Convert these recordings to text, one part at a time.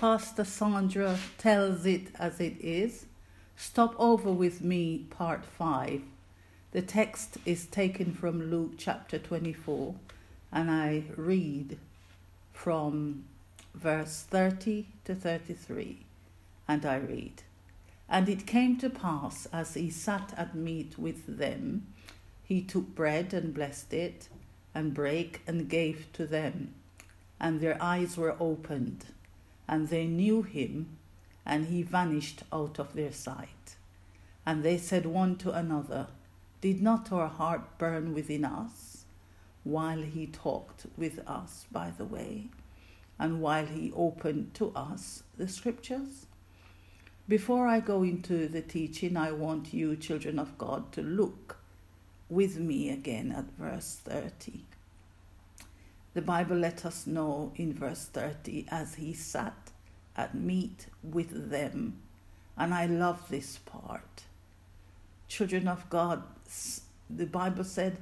Pastor Sandra tells it as it is. Stop over with me, part 5. The text is taken from Luke chapter 24, and I read from verse 30 to 33. And I read And it came to pass, as he sat at meat with them, he took bread and blessed it, and brake and gave to them. And their eyes were opened, and they knew him, and he vanished out of their sight. And they said one to another, Did not our heart burn within us while he talked with us by the way, and while he opened to us the scriptures? Before I go into the teaching, I want you, children of God, to look with me again at verse 30. The Bible let us know in verse 30 as he sat at meat with them. And I love this part. Children of God, the Bible said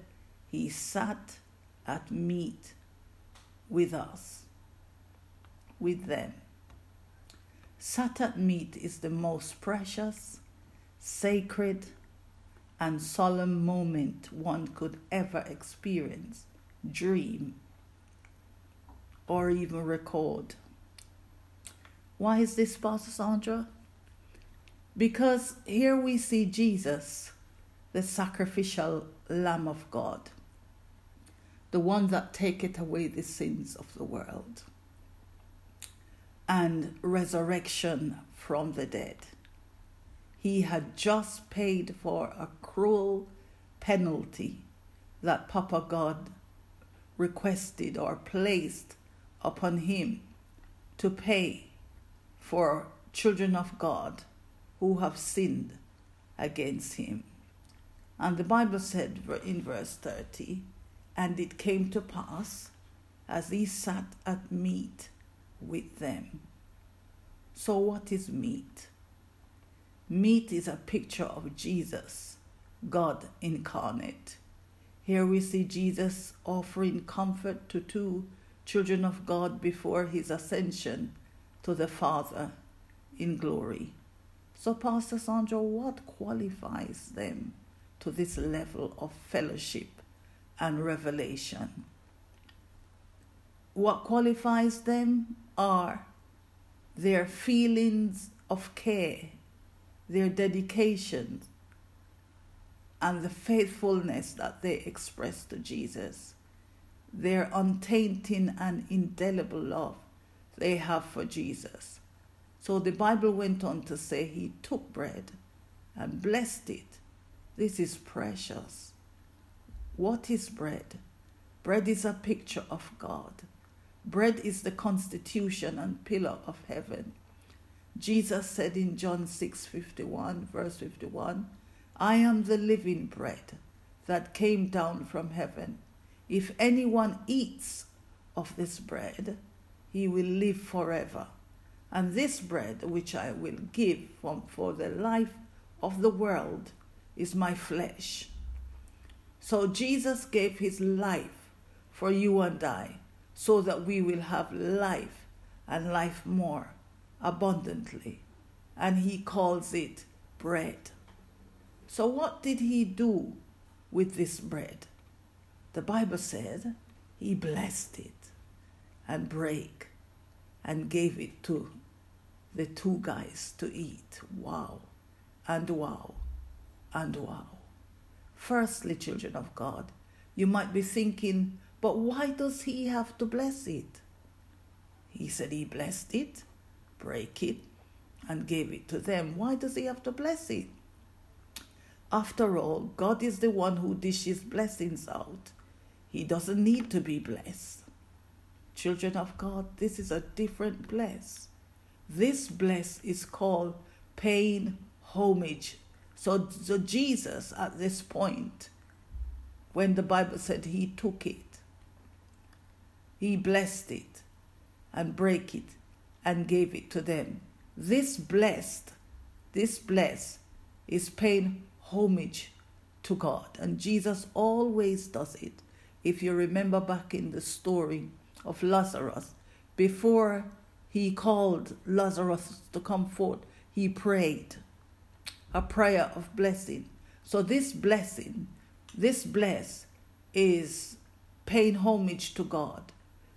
he sat at meat with us, with them. Sat at meat is the most precious, sacred, and solemn moment one could ever experience, dream, or even record. Why is this, Pastor Sandra? Because here we see Jesus, the sacrificial Lamb of God, the one that taketh away the sins of the world, and resurrection from the dead. He had just paid for a cruel penalty that Papa God requested or placed upon him to pay for children of God who have sinned against him. And the Bible said in verse 30, and it came to pass as he sat at meat with them. So, what is meat? Meat is a picture of Jesus, God incarnate. Here we see Jesus offering comfort to two children of God before his ascension to the Father in glory. So, Pastor Sandra, what qualifies them to this level of fellowship and revelation? What qualifies them are their feelings of care, their dedication, and the faithfulness that they express to Jesus their untainting and indelible love they have for Jesus. So the Bible went on to say he took bread and blessed it. This is precious. What is bread? Bread is a picture of God. Bread is the constitution and pillar of heaven. Jesus said in John 6:51 verse 51, I am the living bread that came down from heaven. If anyone eats of this bread, he will live forever. And this bread which I will give from, for the life of the world is my flesh. So Jesus gave his life for you and I, so that we will have life and life more abundantly. And he calls it bread. So, what did he do with this bread? The Bible said he blessed it and break and gave it to the two guys to eat. Wow, and wow, and wow. Firstly, children of God, you might be thinking, but why does he have to bless it? He said he blessed it, break it, and gave it to them. Why does he have to bless it? After all, God is the one who dishes blessings out. He doesn't need to be blessed. Children of God, this is a different bless. This bless is called paying homage. So, so Jesus, at this point, when the Bible said he took it, he blessed it and break it and gave it to them. This blessed, this bless is paying homage to God. And Jesus always does it. If you remember back in the story of Lazarus, before he called Lazarus to come forth. He prayed a prayer of blessing. So this blessing, this bless is paying homage to God.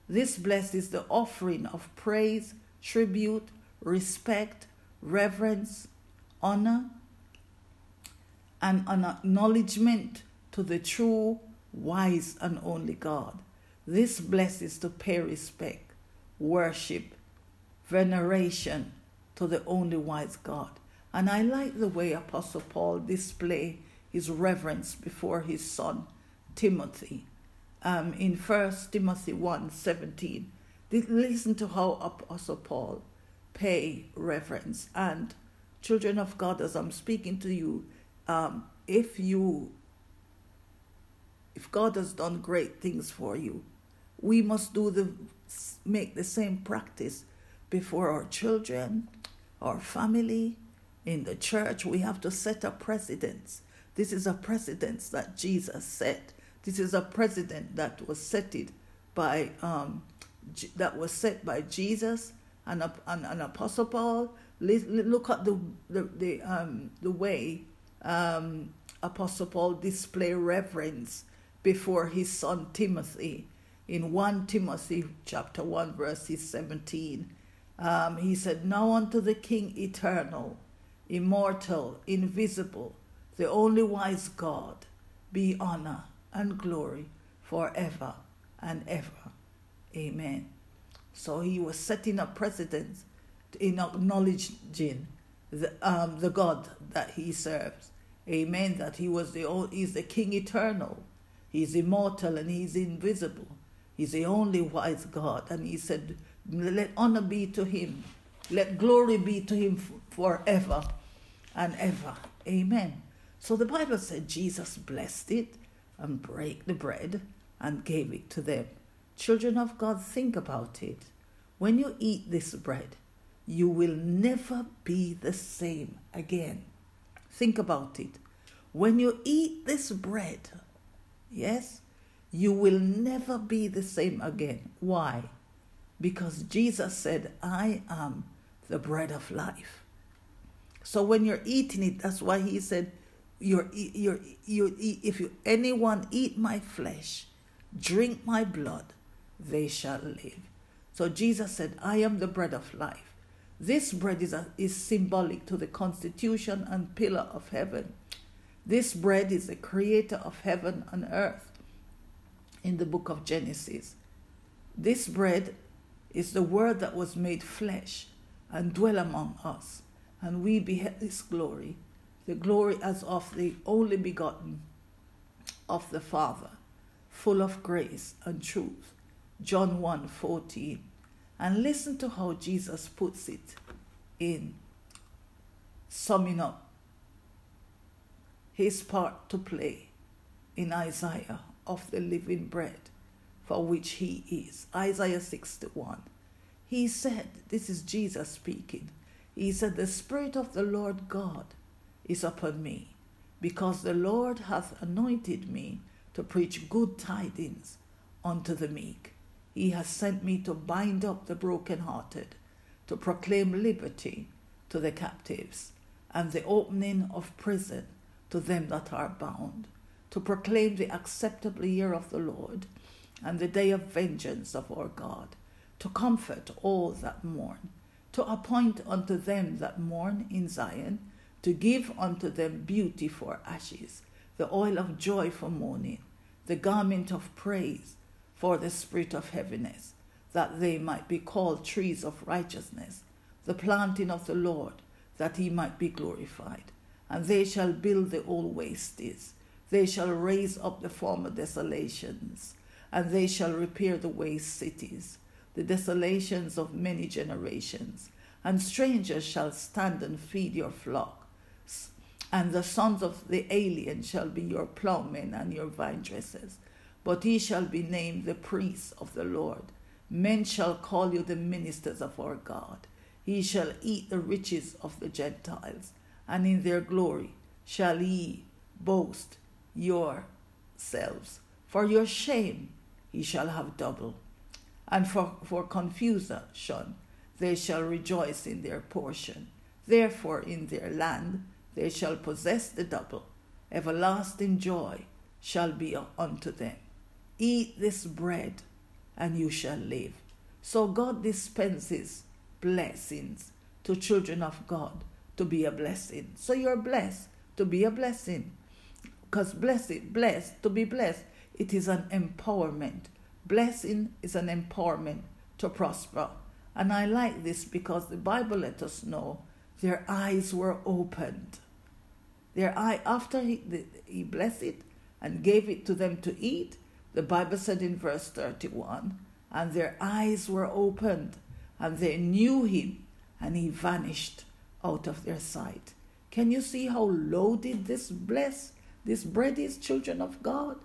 This bless is the offering of praise, tribute, respect, reverence, honor, and an acknowledgement to the true, wise, and only God. This blesses to pay respect, worship, veneration to the only wise God. And I like the way Apostle Paul display his reverence before his son Timothy. Um, in 1 Timothy 1 17, listen to how Apostle Paul pay reverence. And children of God, as I'm speaking to you, um, if you if God has done great things for you, we must do the make the same practice before our children, our family, in the church. We have to set a precedence. This is a precedence that Jesus set. This is a precedent that was set by um, that was set by Jesus and, and, and Apostle Paul. Look at the the the, um, the way um, Apostle Paul display reverence before his son Timothy in 1 Timothy chapter 1 verses 17. Um, he said, Now unto the King eternal, immortal, invisible, the only wise God, be honor and glory forever and ever. Amen. So he was setting a precedent in acknowledging the, um, the God that he serves. Amen. That he was the he's the King eternal. He's immortal and he's invisible. He's the only wise God. And he said, Let honor be to him. Let glory be to him forever and ever. Amen. So the Bible said Jesus blessed it and break the bread and gave it to them. Children of God, think about it. When you eat this bread, you will never be the same again. Think about it. When you eat this bread, yes, you will never be the same again. Why? Because Jesus said, I am the bread of life. So when you're eating it, that's why he said, you're, you're, you if you, anyone eat my flesh, drink my blood, they shall live. So Jesus said, I am the bread of life. This bread is, a, is symbolic to the constitution and pillar of heaven. This bread is the creator of heaven and earth in the book of Genesis. This bread is the word that was made flesh and dwell among us, and we beheld his glory, the glory as of the only begotten of the Father, full of grace and truth. John 1 14. And listen to how Jesus puts it in summing up his part to play in Isaiah of the living bread for which he is. Isaiah 61. He said, This is Jesus speaking. He said, The Spirit of the Lord God is upon me, because the Lord hath anointed me to preach good tidings unto the meek. He has sent me to bind up the brokenhearted, to proclaim liberty to the captives, and the opening of prison to them that are bound, to proclaim the acceptable year of the Lord, and the day of vengeance of our God, to comfort all that mourn, to appoint unto them that mourn in Zion, to give unto them beauty for ashes, the oil of joy for mourning, the garment of praise for the spirit of heaviness, that they might be called trees of righteousness, the planting of the Lord, that he might be glorified. And they shall build the old wastes, they shall raise up the former desolations, and they shall repair the waste cities, the desolations of many generations. And strangers shall stand and feed your flocks, and the sons of the alien shall be your plowmen and your vine dressers but he shall be named the priest of the Lord. Men shall call you the ministers of our God. He shall eat the riches of the Gentiles, and in their glory shall ye boast yourselves. For your shame he shall have double, and for, for confusion they shall rejoice in their portion. Therefore, in their land they shall possess the double. Everlasting joy shall be unto them. Eat this bread, and you shall live. So God dispenses blessings to children of God to be a blessing. So you're blessed to be a blessing. Because blessed, blessed, to be blessed, it is an empowerment. Blessing is an empowerment to prosper. And I like this because the Bible let us know their eyes were opened. Their eye, after he, he blessed it and gave it to them to eat, the Bible said in verse 31, and their eyes were opened, and they knew him, and he vanished out of their sight. Can you see how loaded this bless this bread is, children of God?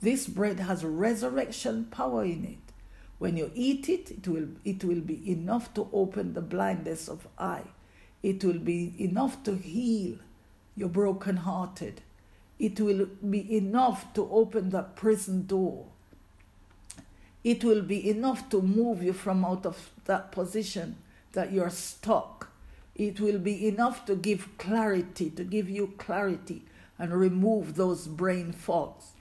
This bread has resurrection power in it. When you eat it, it will, it will be enough to open the blindness of eye. It will be enough to heal your brokenhearted. It will be enough to open the prison door. It will be enough to move you from out of that position that you're stuck. It will be enough to give clarity, to give you clarity and remove those brain fogs.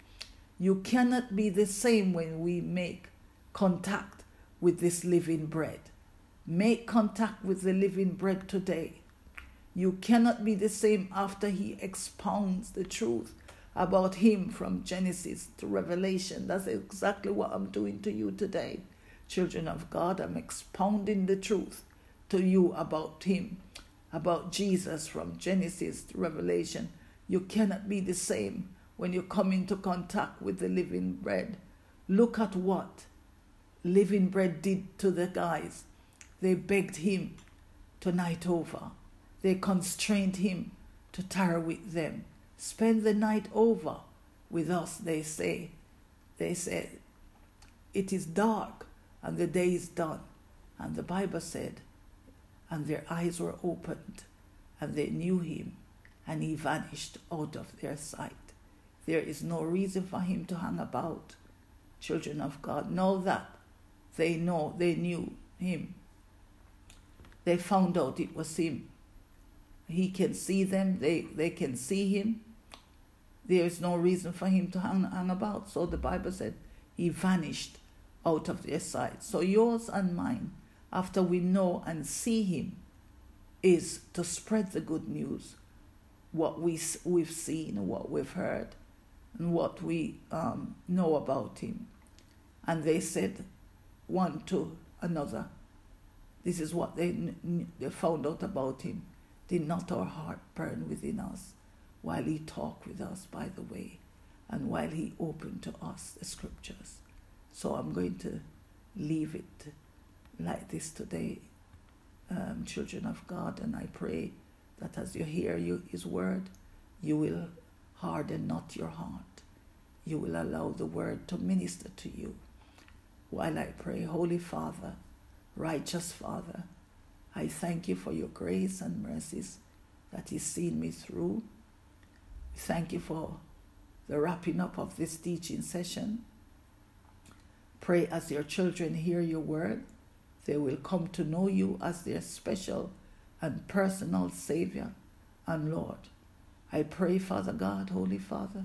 You cannot be the same when we make contact with this living bread. Make contact with the living bread today. You cannot be the same after he expounds the truth about him from Genesis to Revelation. That's exactly what I'm doing to you today. Children of God, I'm expounding the truth to you about him, about Jesus from Genesis to Revelation. You cannot be the same when you come into contact with the living bread. Look at what living bread did to the guys. They begged him to night over. They constrained him to tarry with them. Spend the night over with us, they say. They said, It is dark and the day is done. And the Bible said, And their eyes were opened, and they knew him, and he vanished out of their sight. There is no reason for him to hang about. Children of God, know that they know, they knew him. They found out it was him. He can see them, they, they can see him. There is no reason for him to hang, hang about. So the Bible said he vanished out of their sight. So yours and mine, after we know and see him, is to spread the good news, what we, we've seen, what we've heard, and what we um, know about him. And they said, one to another. This is what they, they found out about him. Did not our heart burn within us while he talked with us by the way and while he opened to us the scriptures? So I'm going to leave it like this today, um, children of God, and I pray that as you hear you, his word, you will harden not your heart. You will allow the word to minister to you while I pray, Holy Father, righteous Father, I thank you for your grace and mercies that you've seen me through. Thank you for the wrapping up of this teaching session. Pray as your children hear your word, they will come to know you as their special and personal Savior and Lord. I pray, Father God, Holy Father,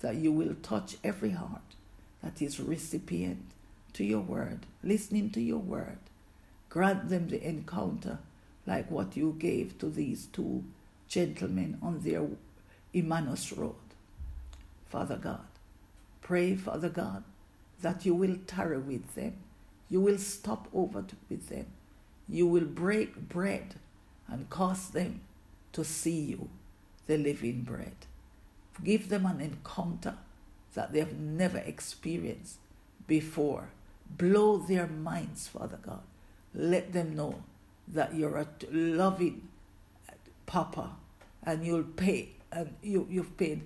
that you will touch every heart that is recipient to your word, listening to your word. Grant them the encounter like what you gave to these two gentlemen on their Emmaus Road. Father God, pray, Father God, that you will tarry with them. You will stop over with them. You will break bread and cause them to see you, the living bread. Give them an encounter that they have never experienced before Blow their minds, Father God. Let them know that you're a loving Papa and you'll pay, and you, you've paid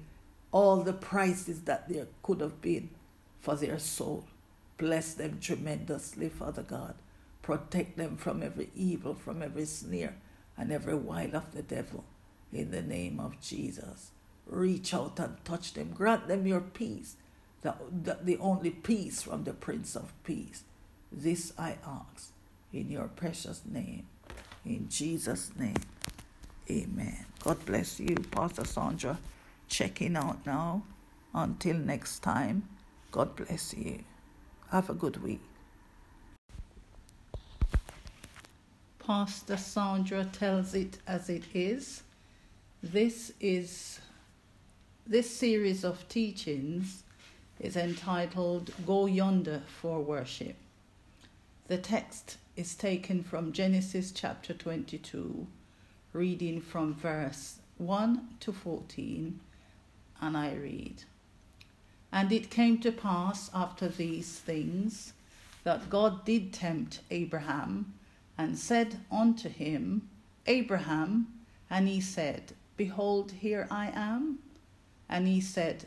all the prices that there could have been for their soul. Bless them tremendously, Father God. Protect them from every evil, from every snare, and every wile of the devil. In the name of Jesus. Reach out and touch them. Grant them your peace the, the, the only peace from the Prince of Peace. This I ask in your precious name. In Jesus' name, amen. God bless you, Pastor Sandra. Checking out now. Until next time, God bless you. Have a good week. Pastor Sandra tells it as it is. This is this series of teachings is entitled Go Yonder for Worship. The text is taken from Genesis chapter 22, reading from verse 1 to 14, and I read And it came to pass after these things that God did tempt Abraham and said unto him, Abraham, and he said, Behold, here I am. And he said,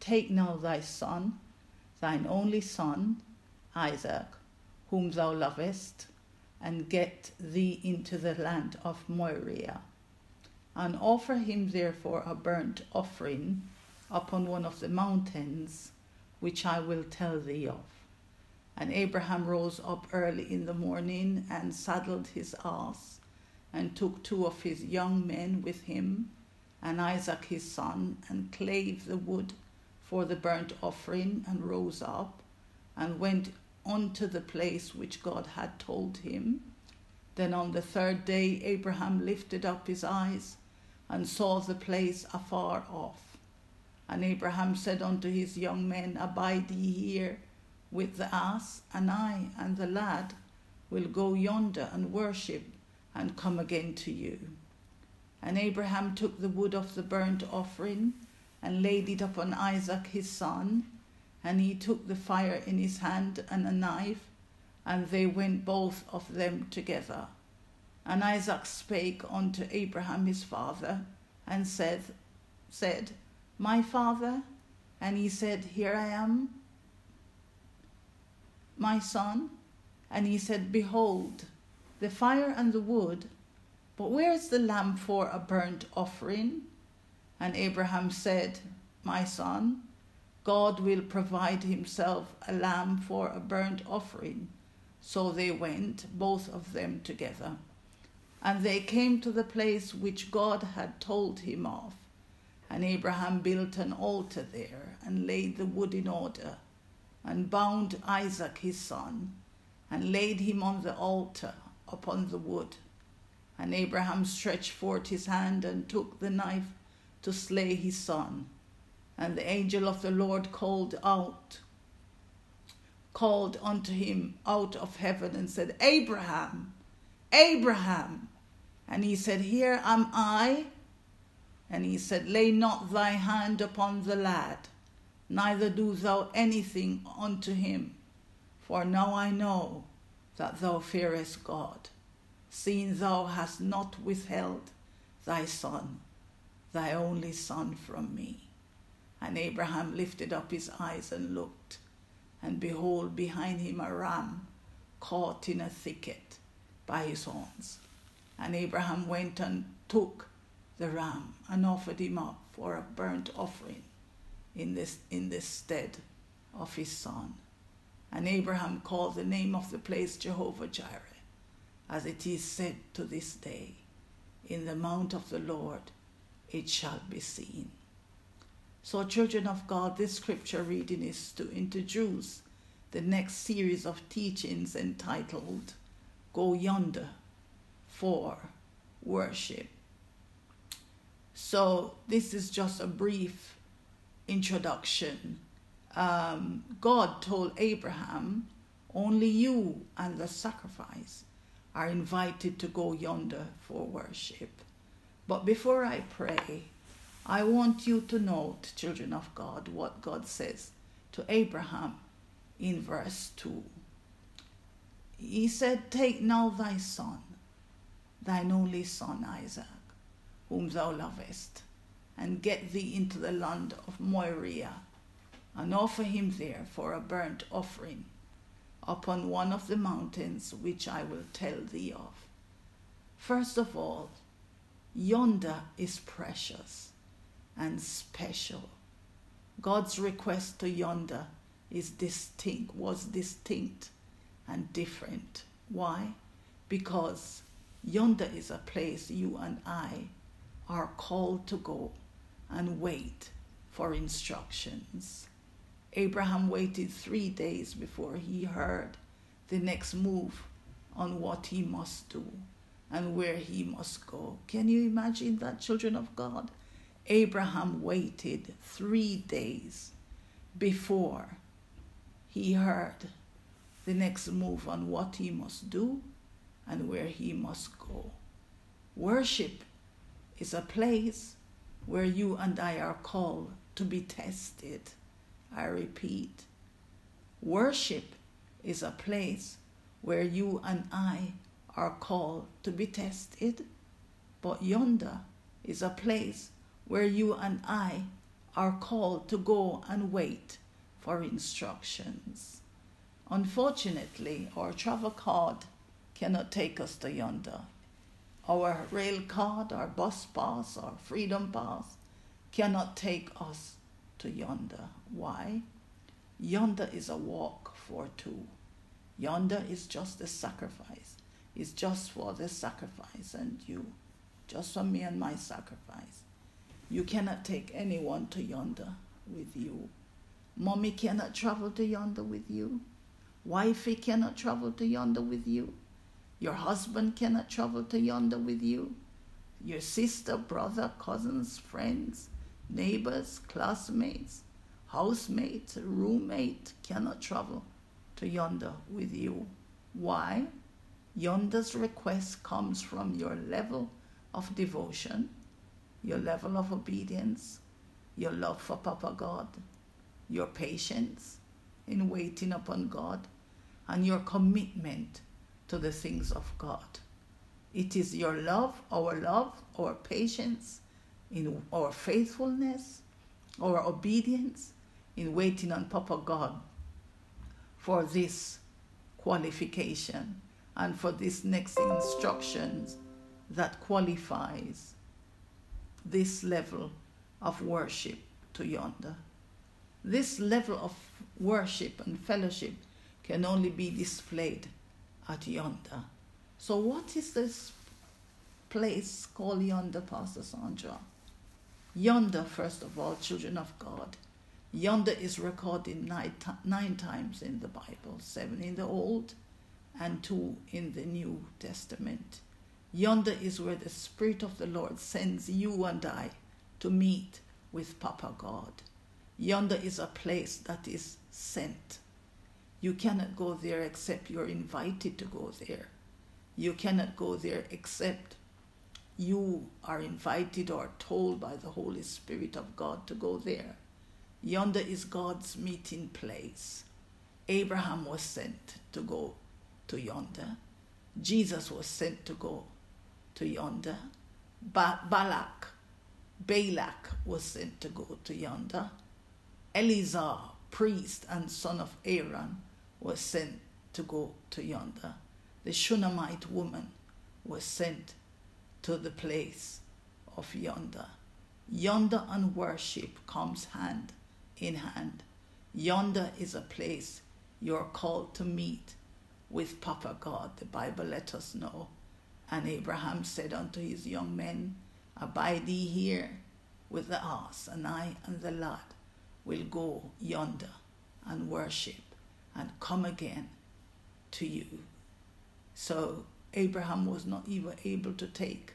Take now thy son, thine only son, Isaac, whom thou lovest, and get thee into the land of Moriah, and offer him therefore a burnt offering upon one of the mountains which I will tell thee of. And Abraham rose up early in the morning and saddled his ass, and took two of his young men with him, and Isaac his son, and clave the wood for the burnt offering, and rose up, and went unto the place which God had told him. Then on the third day Abraham lifted up his eyes, and saw the place afar off. And Abraham said unto his young men, Abide ye here with the ass, and I and the lad will go yonder and worship and come again to you. And Abraham took the wood of the burnt offering and laid it upon Isaac his son, and he took the fire in his hand and a knife, and they went both of them together. And Isaac spake unto Abraham his father, and said, said, My father? And he said, Here I am my son? And he said, Behold, the fire and the wood, but where is the lamb for a burnt offering? And Abraham said, My son, God will provide himself a lamb for a burnt offering. So they went, both of them together. And they came to the place which God had told him of. And Abraham built an altar there and laid the wood in order and bound Isaac his son, and laid him on the altar upon the wood. And Abraham stretched forth his hand and took the knife to slay his son. And the angel of the Lord called out, called unto him out of heaven and said, Abraham, Abraham. And he said, Here am I. And he said, Lay not thy hand upon the lad neither do thou anything unto him. For now I know that thou fearest God, seeing thou hast not withheld thy son, thy only son, from me. And Abraham lifted up his eyes and looked, and behold, behind him a ram caught in a thicket by his horns. And Abraham went and took the ram and offered him up for a burnt offering in this in this stead of his son. And Abraham called the name of the place Jehovah Jireh, as it is said to this day, In the mount of the Lord it shall be seen. So, children of God, this scripture reading is to introduce the next series of teachings entitled Go Yonder for Worship. So, this is just a brief introduction, um, God told Abraham, Only you and the sacrifice are invited to go yonder for worship. But before I pray, I want you to note, children of God, what God says to Abraham in verse 2. He said, Take now thy son, thine only son Isaac, whom thou lovest and get thee into the land of Moriah, and offer him there for a burnt offering upon one of the mountains which I will tell thee of. First of all, yonder is precious and special. God's request to yonder is distinct, was distinct and different. Why? because yonder is a place you and I are called to go and wait for instructions. Abraham waited three days before he heard the next move on what he must do and where he must go. Can you imagine that, children of God? Abraham waited three days before he heard the next move on what he must do and where he must go. Worship is a place where you and I are called to be tested. I repeat, worship is a place where you and I are called to be tested, but yonder is a place where you and I are called to go and wait for instructions. Unfortunately, our travel card cannot take us to yonder. Our rail card, our bus pass, our freedom pass cannot take us to yonder. Why? Yonder is a walk for two. Yonder is just a sacrifice. It's just for the sacrifice and you, just for me and my sacrifice. You cannot take anyone to yonder with you. Mommy cannot travel to yonder with you. Wifey cannot travel to yonder with you. Your husband cannot travel to yonder with you. Your sister, brother, cousins, friends, neighbors, classmates, housemate, roommate cannot travel to yonder with you. Why? Yonder's request comes from your level of devotion, your level of obedience, your love for Papa God, your patience in waiting upon God, and your commitment to the things of God. It is your love, our love, our patience, in our faithfulness, our obedience in waiting on Papa God for this qualification and for this next instructions that qualifies this level of worship to yonder. This level of worship and fellowship can only be displayed at yonder. So, what is this place called yonder, Pastor Sandra? Yonder, first of all, children of God. Yonder is recorded nine, nine times in the Bible seven in the Old and two in the New Testament. Yonder is where the Spirit of the Lord sends you and I to meet with Papa God. Yonder is a place that is sent. You cannot go there except you're invited to go there. You cannot go there except you are invited or told by the Holy Spirit of God to go there. Yonder is God's meeting place. Abraham was sent to go to yonder. Jesus was sent to go to yonder. Ba- Balak, Balak was sent to go to yonder. Eleazar, priest and son of Aaron, was sent to go to yonder. The Shunammite woman was sent to the place of yonder. Yonder and worship comes hand in hand. Yonder is a place you're called to meet with Papa God. The Bible let us know. And Abraham said unto his young men, Abide ye here with the ass, and I and the lad will go yonder and worship and come again to you. So Abraham was not even able to take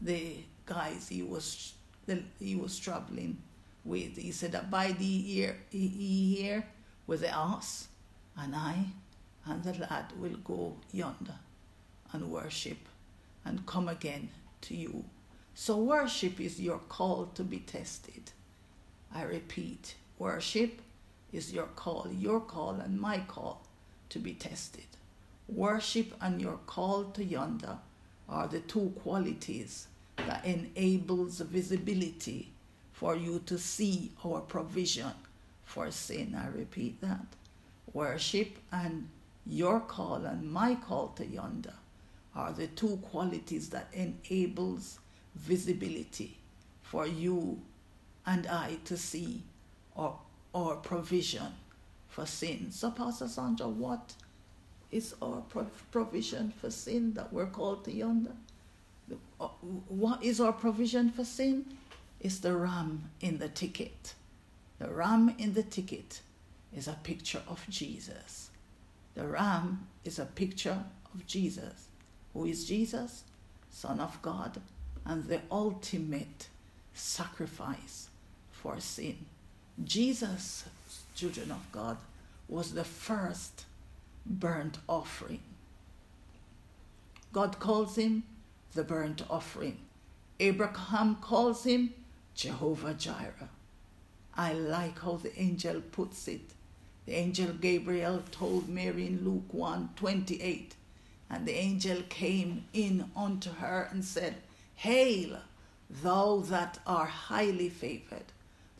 the guys he was he was traveling with. He said, Abide ye here, with the ass, and I and the lad will go yonder and worship and come again to you. So, worship is your call to be tested. I repeat, worship is your call, your call and my call to be tested. Worship and your call to yonder are the two qualities that enables visibility for you to see our provision for sin. I repeat that. Worship and your call and my call to yonder are the two qualities that enables visibility for you and I to see our, our provision for sin. So Pastor Sandra, what is our provision for sin that we're called to yonder? Uh, what is our provision for sin? It's the ram in the ticket. The ram in the ticket is a picture of Jesus. The ram is a picture of Jesus. Who is Jesus? Son of God and the ultimate sacrifice for sin. Jesus, children of God, was the first burnt offering. God calls him the burnt offering. Abraham calls him Jehovah Jireh. I like how the angel puts it. The angel Gabriel told Mary in Luke 1 28, and the angel came in unto her and said, Hail, thou that art highly favored,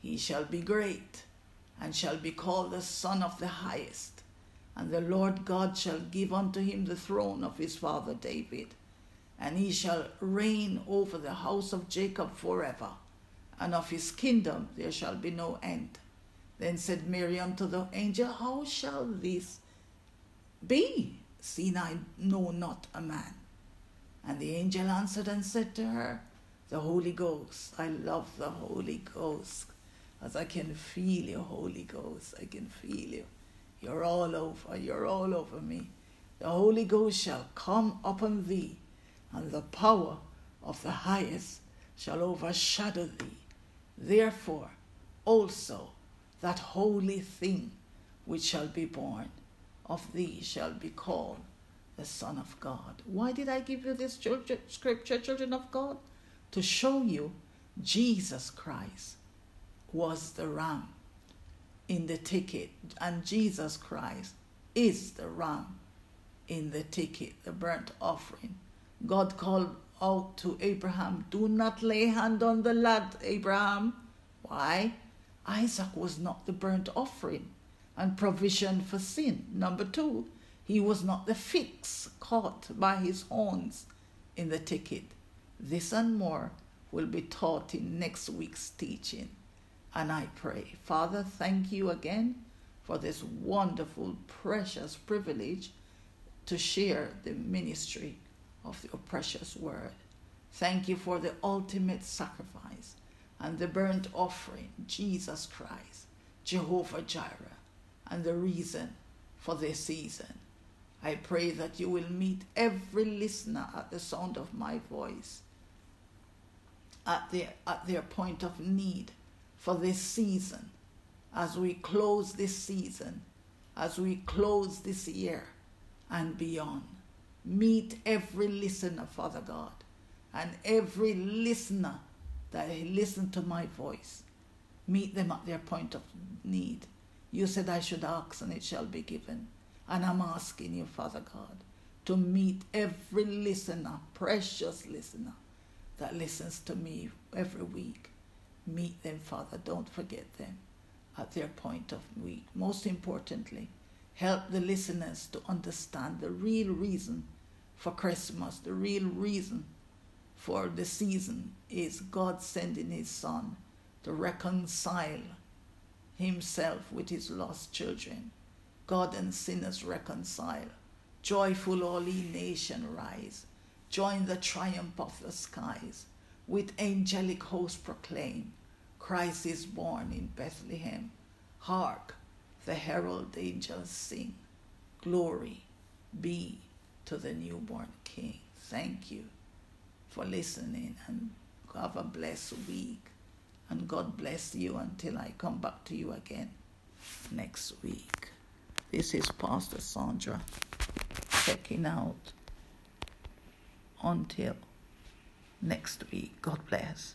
He shall be great, and shall be called the Son of the Highest. And the Lord God shall give unto him the throne of his father David, and he shall reign over the house of Jacob forever and of his kingdom there shall be no end. Then said Mary unto the angel, How shall this be, seeing I know not a man? And the angel answered and said to her, The Holy Ghost, I love the Holy Ghost, as I can feel you, Holy Ghost, I can feel you. You're all over, you're all over me. The Holy Ghost shall come upon thee, and the power of the highest shall overshadow thee. Therefore, also that holy thing which shall be born of thee shall be called the Son of God. Why did I give you this scripture, children of God? To show you Jesus Christ was the ram in the ticket, and Jesus Christ is the ram in the ticket, the burnt offering. God called out to Abraham, Do not lay hand on the lad, Abraham. Why? Isaac was not the burnt offering and provision for sin. Number two, he was not the fix caught by his horns in the ticket. This and more will be taught in next week's teaching. And I pray, Father, thank you again for this wonderful, precious privilege to share the ministry of your precious word. Thank you for the ultimate sacrifice and the burnt offering, Jesus Christ, Jehovah Jireh, and the reason for this season. I pray that you will meet every listener at the sound of my voice at their, at their point of need for this season as we close this season, as we close this year and beyond. Meet every listener, Father God, and every listener that listen to my voice. Meet them at their point of need. You said I should ask and it shall be given. And I'm asking you, Father God, to meet every listener, precious listener, that listens to me every week. Meet them, Father. Don't forget them at their point of need. Most importantly, help the listeners to understand the real reason for Christmas, the real reason for the season is God sending His Son to reconcile Himself with His lost children. God and sinners reconcile. Joyful all ye nation rise. Join the triumph of the skies. With angelic hosts proclaim, Christ is born in Bethlehem. Hark, the herald angels sing. Glory be to the newborn King. Thank you for listening and have a blessed week. And God bless you until I come back to you again next week. This is Pastor Sandra checking out until next week. God bless.